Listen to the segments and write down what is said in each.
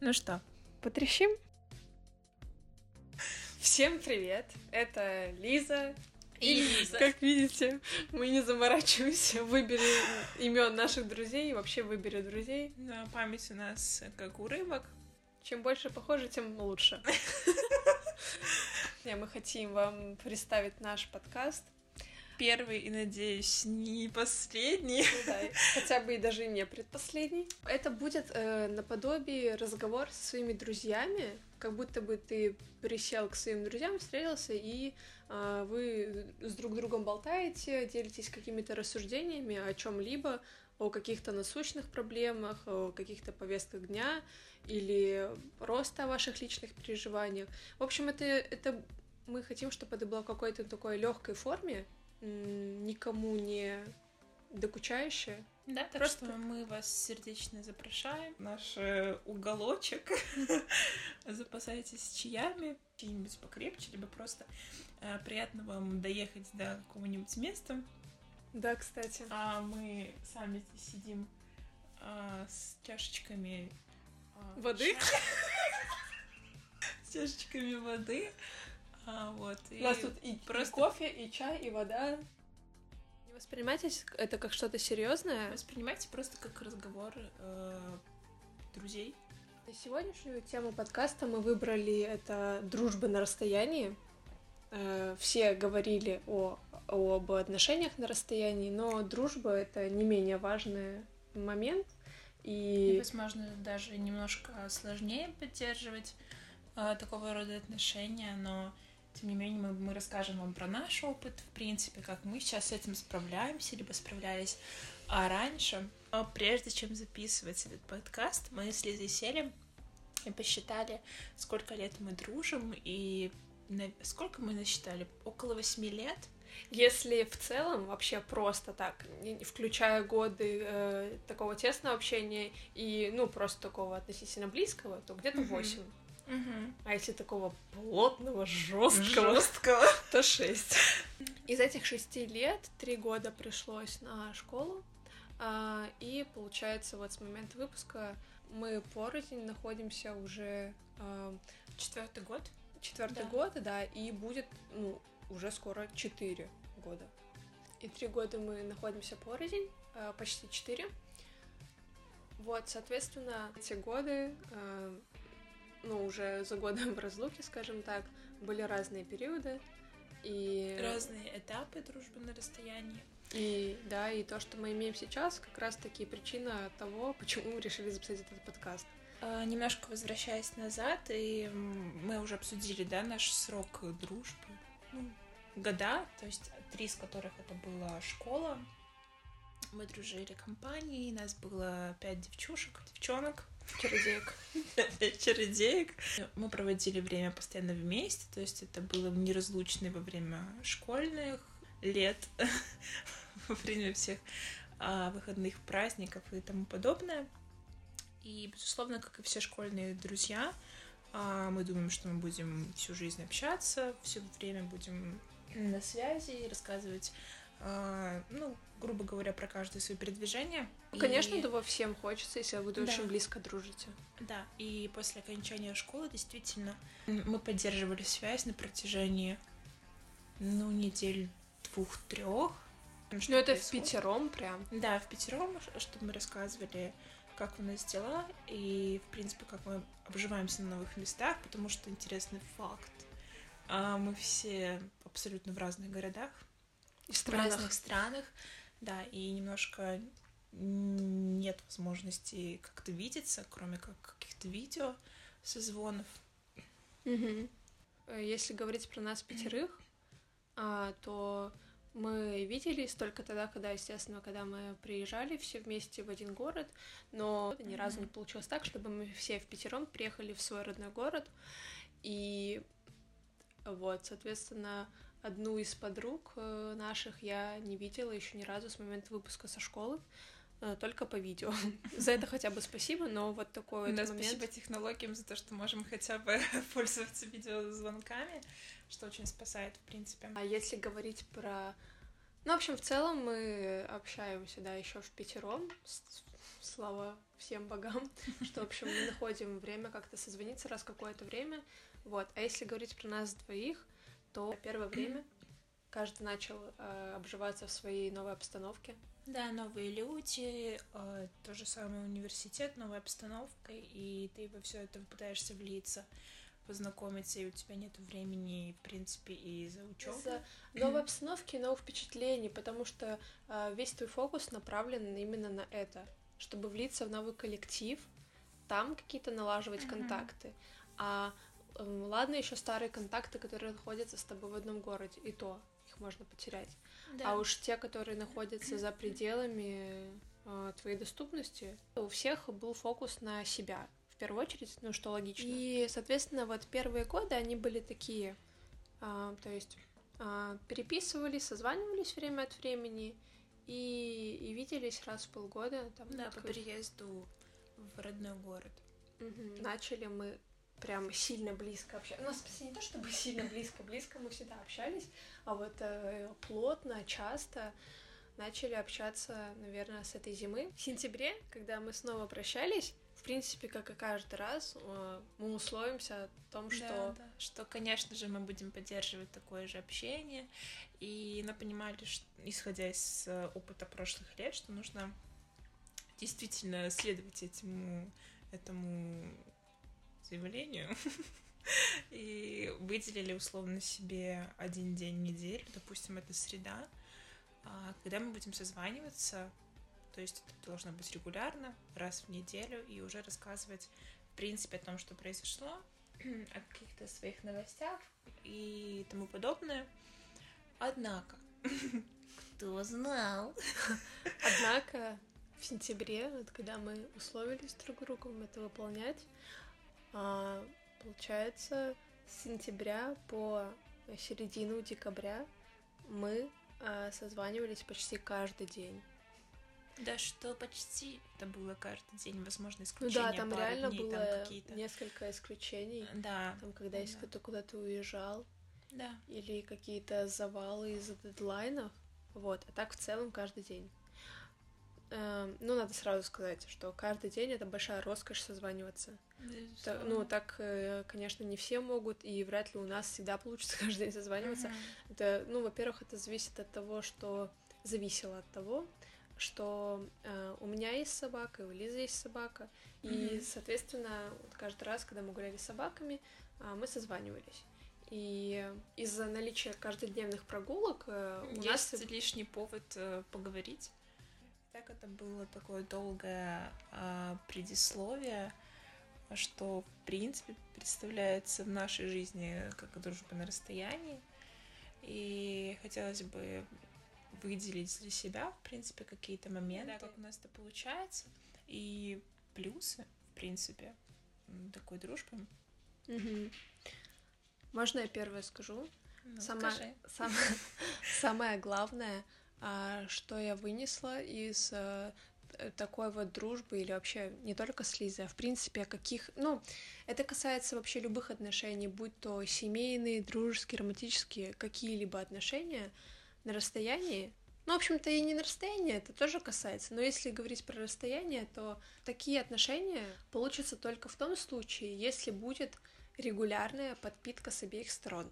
Ну что, Потрещим? Всем привет! Это Лиза. И Лиза. Как видите, мы не заморачиваемся, выбери имен наших друзей и вообще выбери друзей. на память у нас как у рыбок. Чем больше похоже, тем лучше. Не, мы хотим вам представить наш подкаст. Первый и, надеюсь, не последний. Ну да, хотя бы и даже не предпоследний. Это будет э, наподобие разговор со своими друзьями, как будто бы ты присел к своим друзьям, встретился, и э, вы с друг другом болтаете, делитесь какими-то рассуждениями о чем-либо, о каких-то насущных проблемах, о каких-то повестках дня или просто о ваших личных переживаниях. В общем, это, это мы хотим, чтобы это было в какой-то такой легкой форме, никому не докучающее. Да, так Просто- что мы вас сердечно запрошаем. Наш э, уголочек. Запасайтесь чаями, чем-нибудь покрепче, либо просто э, приятно вам доехать до какого-нибудь места. Да, кстати. А мы сами здесь сидим а, с чашечками а, Воды? С чашечками воды. А, вот. У нас тут и, просто- и кофе, и чай, и вода. Не воспринимайте это как что-то серьезное. Воспринимайте просто как разговор э, друзей. На сегодняшнюю тему подкаста мы выбрали это дружба на расстоянии. Э, Все говорили о, об отношениях на расстоянии, но дружба это не менее важный момент. И, И возможно, даже немножко сложнее поддерживать э, такого рода отношения, но тем не менее мы, мы расскажем вам про наш опыт, в принципе, как мы сейчас с этим справляемся, либо справлялись а раньше. Но прежде чем записывать этот подкаст, мы с Лизой сели и посчитали, сколько лет мы дружим, и на- сколько мы насчитали? Около восьми лет. если в целом вообще просто так, включая годы э, такого тесного общения и ну просто такого относительно близкого, то где-то Мгм. 8. Угу. А если такого плотного, жесткого, Жесткого. то 6. Из этих шести лет три года пришлось на школу. а, И получается, вот с момента выпуска мы порознь находимся уже а, Четвертый год. четвертый Да. год, да, и будет, ну, уже скоро четыре года. И три года мы находимся порознь, а, почти четыре. Вот, соответственно, эти годы, ну, уже за годом в разлуке, скажем так, были разные периоды. И, Разные этапы дружбы на расстоянии. и да, и то, что мы имеем сейчас, как раз-таки причина того, почему мы решили записать этот подкаст. А, Немножко возвращаясь назад, и мы уже обсудили, да, наш срок дружбы. Ну, года, то есть три из которых это была школа. Мы дружили компанией, нас было пять девчушек, девчонок, Чародеек. чародеек. Мы проводили время постоянно вместе, то есть это было неразлучно во время школьных лет, во время всех а, выходных праздников и тому подобное. И, безусловно, как и все школьные друзья, а, мы думаем, что мы будем всю жизнь общаться, все время будем на связи и рассказывать, ну, грубо говоря, про каждое свое передвижение. Ну, Конечно, И- этого всем хочется, если вы Да. очень близко дружите. да, и после окончания школы действительно мы поддерживали связь на протяжении, ну, недель двух-трех. Ну, это в пятером прям. Да, в пятером, чтобы мы рассказывали, как у нас дела, и, в принципе, как мы обживаемся на новых местах, потому что интересный факт. а, Мы все абсолютно в разных городах, И в странах. разных странах, да, и немножко нет возможности как-то видеться, кроме как каких-то видео, созвонов. Э, Если говорить про нас пятерых, а, то мы виделись только тогда, когда, естественно, когда мы приезжали все вместе в один город, но ни разу не получилось так, чтобы мы все в пятером приехали в свой родной город. И вот, соответственно, одну из подруг э, наших я не видела еще ни разу с момента выпуска со школы. э, только по видео. За это хотя бы спасибо, но вот такой вот Да, момент. спасибо технологиям за то, что можем хотя бы пользоваться видеозвонками, что очень спасает, в принципе. А если говорить про... Ну, в общем, в целом мы общаемся, да, еще в пятером слава всем богам, что, в общем, мы находим время как-то созвониться раз какое-то время. Вот. А если говорить про нас двоих, то первое время каждый начал э, обживаться в своей новой обстановке. Да, новые люди, э, то же самое университет, новая обстановка, и ты во все это пытаешься влиться познакомиться, и у тебя нет времени, в принципе, и за учебу. За новой обстановки, новых впечатлений, потому что э, весь твой фокус направлен именно на это, чтобы влиться в новый коллектив, там какие-то налаживать mm-hmm. контакты. А ладно, еще старые контакты, которые находятся с тобой в одном городе, и то их можно потерять. Да. А уж те, которые находятся за пределами э, твоей доступности, у всех был фокус на себя в первую очередь, ну что логично. И, соответственно, вот первые годы они были такие, а, то есть а, переписывались, созванивались время от времени и, и виделись раз в полгода. Там, да, по приезду в родной город. Угу. Начали мы прям сильно близко общаться. У нас, не то чтобы сильно близко-близко, мы всегда общались, а вот э, плотно, часто начали общаться, наверное, с этой зимы. В сентябре, когда мы снова прощались, принципе, как и каждый раз, э, мы условимся о том, что... Да, да. Что, конечно же, мы будем поддерживать такое же общение. И мы понимали, что, исходя из э, опыта прошлых лет, что нужно действительно следовать этому, этому заявлению. И выделили условно себе один день в неделю, допустим, это среда, а, когда мы будем созваниваться то есть это должно быть регулярно, раз в неделю, и уже рассказывать, в принципе, о том, что произошло, о каких-то своих новостях и тому подобное. Однако, кто знал? Однако в сентябре, вот когда мы условились друг другом это выполнять, получается, с сентября по середину декабря мы а, созванивались почти каждый день. Да, что почти это было каждый день, возможно, исключение. Ну да, там реально дней, было там несколько исключений. Да. Там, когда если да. кто-то куда-то уезжал. Да. Или какие-то завалы из-за дедлайнов. Вот. А так в целом каждый день. Эм, ну, надо сразу сказать, что каждый день это большая роскошь созваниваться. Да, ну, так, э, конечно, не все могут, и вряд ли у нас всегда получится каждый день созваниваться. Uh-huh. Это, ну, во-первых, это зависит от того, что зависело от того, что э, у меня есть собака, и у Лизы есть собака, mm-hmm. и, соответственно, вот каждый раз, когда мы гуляли с собаками, э, мы созванивались. И из-за наличия каждодневных прогулок э, у есть нас лишний повод э, поговорить. Так это было такое долгое э, предисловие, что в принципе представляется в нашей жизни как дружба на расстоянии. И хотелось бы выделить для себя, в принципе, какие-то моменты, да, как у нас это получается, и плюсы, в принципе, такой дружбы. Угу. Можно я первое скажу? Ну, самое, скажи. самое, самое главное, а, что я вынесла из а, такой вот дружбы или вообще не только с Лизой, а в принципе каких... Ну, это касается вообще любых отношений, будь то семейные, дружеские, романтические, какие-либо отношения — на расстоянии, ну, в общем-то, и не на расстоянии это тоже касается, но если говорить про расстояние, то такие отношения получатся только в том случае, если будет регулярная подпитка с обеих сторон.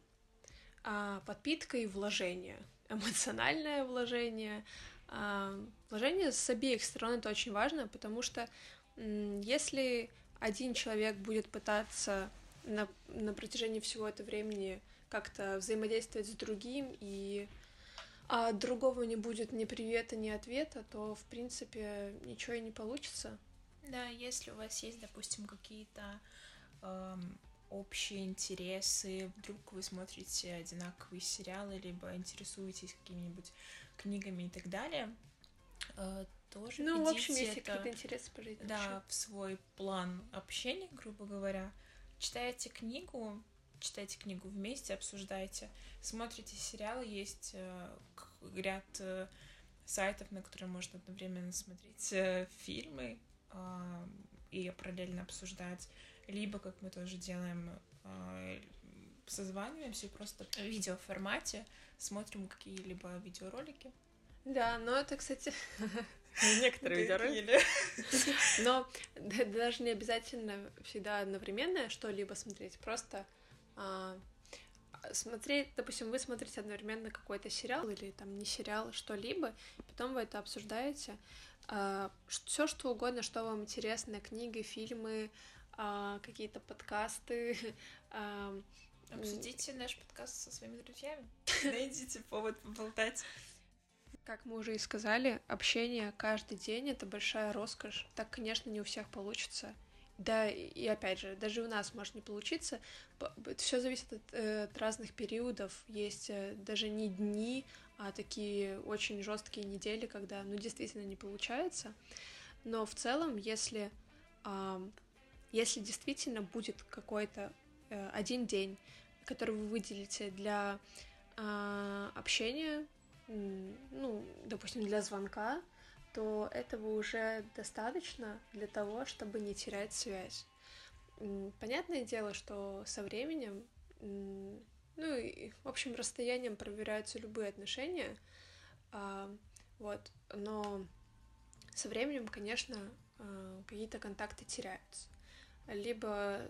А подпитка и вложение, эмоциональное вложение, а, вложение с обеих сторон это очень важно, потому что если один человек будет пытаться на, на протяжении всего этого времени как-то взаимодействовать с другим и а другого не будет ни привета, ни ответа, то, в принципе, ничего и не получится. Да, если у вас есть, допустим, какие-то общие интересы, вдруг вы смотрите одинаковые сериалы, либо интересуетесь какими-нибудь книгами и так далее, э, тоже Ну, в общем, если какие-то интересы по жизни. Да, в свой план общения, грубо говоря. Читаете книгу, читайте книгу вместе, обсуждайте, смотрите сериалы, есть э, ряд э, сайтов, на которые можно одновременно смотреть фильмы и параллельно обсуждать, либо, как мы тоже делаем, созваниваемся и просто в видеоформате смотрим какие-либо видеоролики. Да, но это, кстати, Некоторые видеоролики. Но даже не обязательно всегда одновременно что-либо смотреть, просто а, смотреть, допустим, вы смотрите одновременно какой-то сериал или там не сериал, что-либо, потом вы это обсуждаете, а, все что угодно, что вам интересно, книги, фильмы, а, какие-то подкасты. А, Обсудите наш подкаст со своими друзьями. Найдите повод поболтать. Как мы уже и сказали, общение каждый день — это большая роскошь. Так, конечно, не у всех получится. Да, и опять же, даже у нас может не получиться. Все зависит от, э, от разных периодов. Есть э, даже не дни, а такие очень жесткие недели, когда, ну, действительно не получается. Но в целом, если, если действительно будет какой-то э, один день, который вы выделите для а, общения, ну, допустим, для звонка, то этого уже достаточно для того, чтобы не терять связь. Понятное дело, что со временем, ну и, в общем, расстоянием проверяются любые отношения, а, вот, но со временем, конечно, а, какие-то контакты теряются. Либо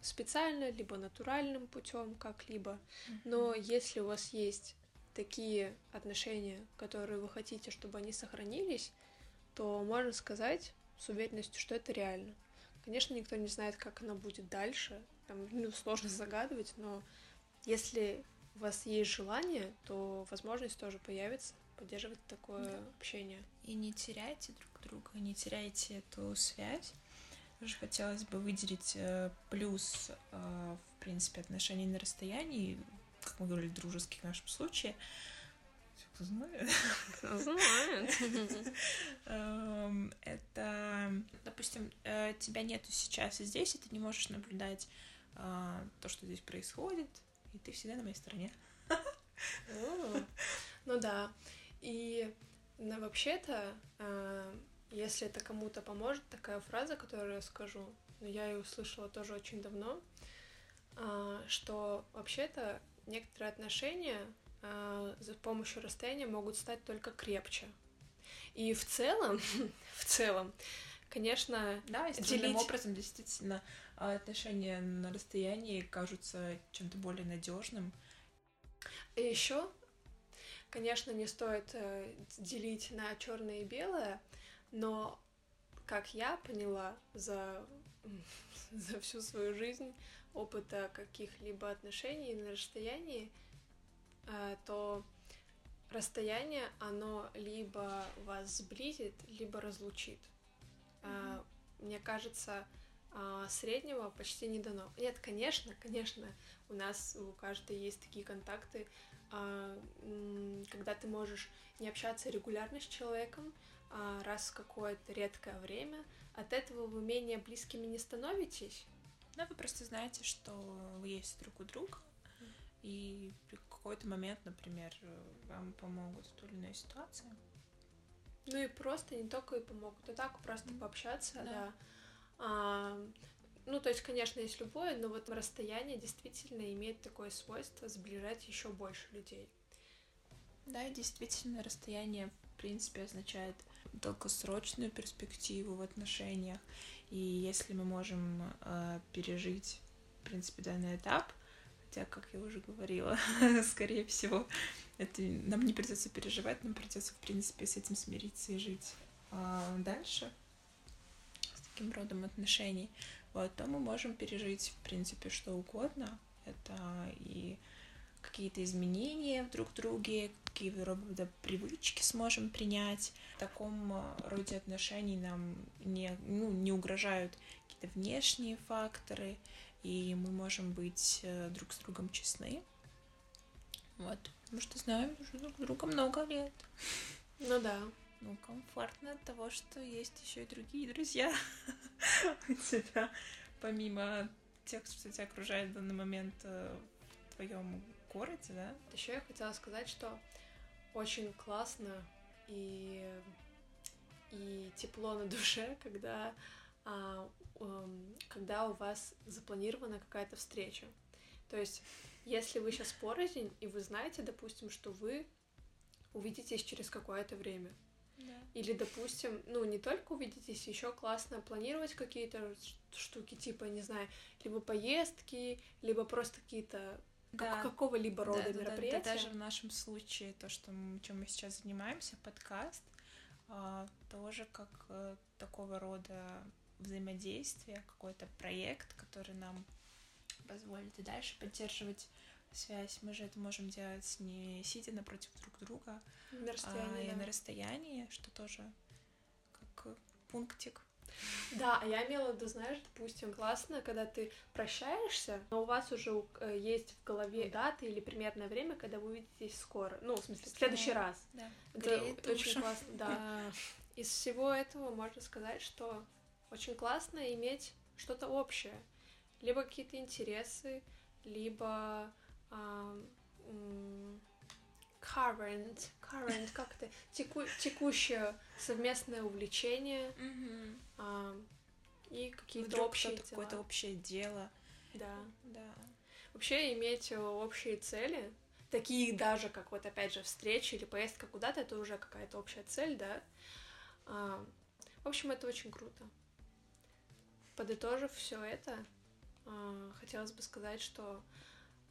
специально, либо натуральным путем как-либо. Но если у вас есть такие отношения, которые вы хотите, чтобы они сохранились, то можно сказать с уверенностью, что это реально. Конечно, никто не знает, как оно будет дальше, там, ну, сложно загадывать, но если у вас есть желание, то возможность тоже появится поддерживать такое да. общение. И не теряйте друг друга, не теряйте эту связь. Тоже хотелось бы выделить э, плюс, э, в принципе, отношений на расстоянии, как мы говорили, дружеских в нашем случае. Кто знает? Кто знает. Эм, это, допустим, э, тебя нету сейчас здесь, и ты не можешь наблюдать то, что здесь происходит, и ты всегда на моей стороне. Ну да. И вообще-то если это кому-то поможет, такая фраза, которую я скажу, но я ее услышала тоже очень давно, а, что вообще-то некоторые отношения а, за помощью расстояния могут стать только крепче. И в целом, в целом, конечно, да, и делить... образом действительно а, отношения на расстоянии кажутся чем-то более надежным. И еще, конечно, не стоит э, делить на черное и белое, но, как я поняла за, за всю свою жизнь, опыта каких-либо отношений на расстоянии, э, то расстояние, оно либо вас сблизит, либо разлучит. Mm-hmm. Мне кажется, а, среднего почти не дано. Нет, конечно, конечно, у нас у каждой есть такие контакты, когда ты можешь не общаться регулярно с человеком, раз в какое-то редкое время, от этого вы менее близкими не становитесь. Да, вы просто знаете, что вы есть друг у друга, и в какой-то момент, например, вам помогут в той или иной ситуации. Ну и просто не только и помогут, а так просто пообщаться, да. да. А, ну, то есть, конечно, есть любое, но вот расстояние действительно имеет такое свойство сближать еще больше людей. Да, действительно, расстояние, принципе, означает долгосрочную перспективу в отношениях. И если мы можем э, пережить, в принципе, данный этап, хотя, как я уже говорила, скорее всего, это нам не придется переживать, нам придется, в принципе, с этим смириться и жить э, дальше с таким родом отношений, вот, то мы можем пережить, в принципе, что угодно. Это и какие-то изменения в друг друге, какие рода привычки сможем принять. В таком э, роде отношений нам не, ну, не угрожают какие-то внешние факторы, и мы можем быть э, друг с другом честны. Вот, потому что знаем уже друг друга много лет. Ну да. Ну, комфортно от того, что есть еще и другие друзья у тебя, помимо тех, что тебя окружает в данный момент э, в твоем городе, да? Еще я хотела сказать, что очень классно и, и тепло на душе, когда, а, um, когда у вас запланирована какая-то встреча. То есть, если вы сейчас порознь, и вы знаете, допустим, что вы увидитесь через какое-то время, да. Или, допустим, ну, не только увидитесь, еще классно планировать какие-то штуки, типа, не знаю, либо поездки, либо просто какие-то да. какого-либо рода да, мероприятия. Да, да, даже в нашем случае, то, что мы, чем мы сейчас занимаемся, подкаст, а, тоже как а, такого рода взаимодействие, какой-то проект, который нам позволит и дальше поддерживать связь. Мы же это можем делать не сидя напротив друг друга, на расстоянии, а да. на расстоянии, что тоже как пунктик. Да, а я имела в виду, знаешь, допустим, классно, когда ты прощаешься, но у вас уже э, есть в голове даты или примерное время, когда вы увидитесь скоро. Ну, в смысле, в следующий раз. Да. Это Греет очень душу. классно, да. Из всего этого можно сказать, что очень классно иметь что-то общее. Либо какие-то интересы, либо current, current, как это, теку, текущее совместное увлечение mm-hmm. uh, и какие-то общие дела. какое-то общее дело. Да. Да. Вообще иметь общие цели, такие даже, как вот опять же встречи или поездка куда-то, это уже какая-то общая цель, да. Uh, в общем, это очень круто. Подытожив все это, uh, хотелось бы сказать, что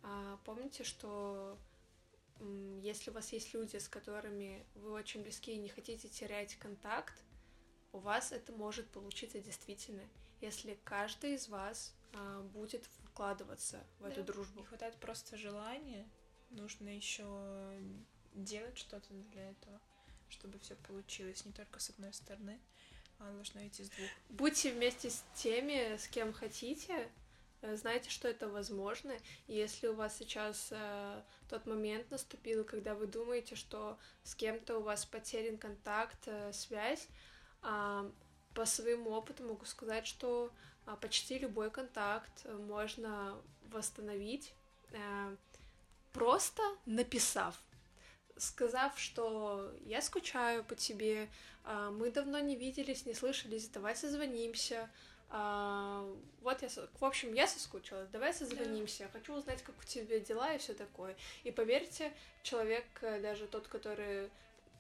а, помните, что если у вас есть люди, с которыми вы очень близки и не хотите терять контакт, у вас это может получиться действительно, если каждый из вас а, будет вкладываться в да, эту дружбу. Не хватает просто желания, нужно еще делать что-то для этого, чтобы все получилось не только с одной стороны, а должно идти с двух. Будьте вместе с теми, с кем хотите, знаете, что это возможно, и если у вас сейчас э, тот момент наступил, когда вы думаете, что с кем-то у вас потерян контакт, э, связь, э, по своему опыту могу сказать, что э, почти любой контакт можно восстановить, э, просто написав. Сказав, что я скучаю по тебе, э, мы давно не виделись, не слышались, давай созвонимся, а, вот я, в общем, я соскучилась, давай созвонимся, да. хочу узнать, как у тебя дела и все такое. И поверьте, человек, э, даже тот, который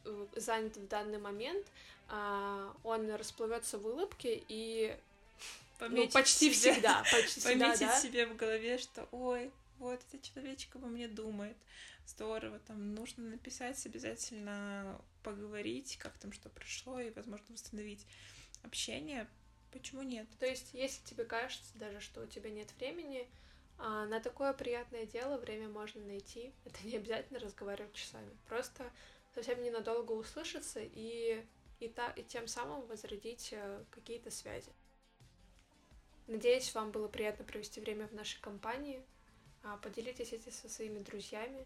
э, занят в данный момент, а, он расплывется в улыбке и ну, почти себе, всегда, почти пометить всегда, да? себе в голове, что ой, вот этот человечек обо мне думает. Здорово, там нужно написать обязательно, поговорить, как там что прошло, и, возможно, восстановить общение, Почему нет? То есть, если тебе кажется даже, что у тебя нет времени, а, на такое приятное дело время можно найти. Это не обязательно разговаривать часами. Просто совсем ненадолго услышаться и, и, та, и тем самым возродить э, какие-то связи. Надеюсь, вам было приятно провести время в нашей компании. А, поделитесь этим со своими друзьями.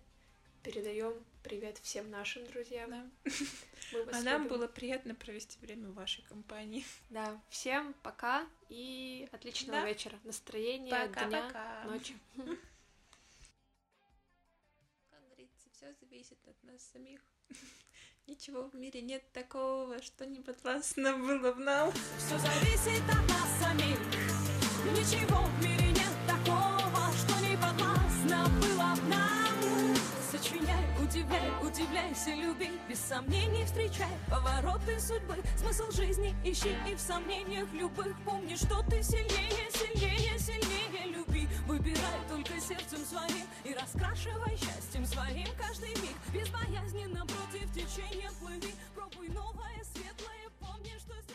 Передаем привет всем нашим друзьям. Да. а нам было приятно провести время в вашей компании. Да, всем пока и отличного да. вечера, настроения, пока, дня, пока. ночи. Как говорится, все зависит от нас самих. Ничего в мире нет такого, что не подвластно было в нам. Все зависит от нас самих. Ничего в мире нет такого, Сочиняй, удивляй, удивляйся, люби. Без сомнений встречай повороты судьбы. Смысл жизни ищи и в сомнениях любых. Помни, что ты сильнее, сильнее, сильнее люби. Выбирай только сердцем своим И раскрашивай счастьем своим каждый миг. Без боязни напротив течения плыви. Пробуй новое, светлое, помни, что здесь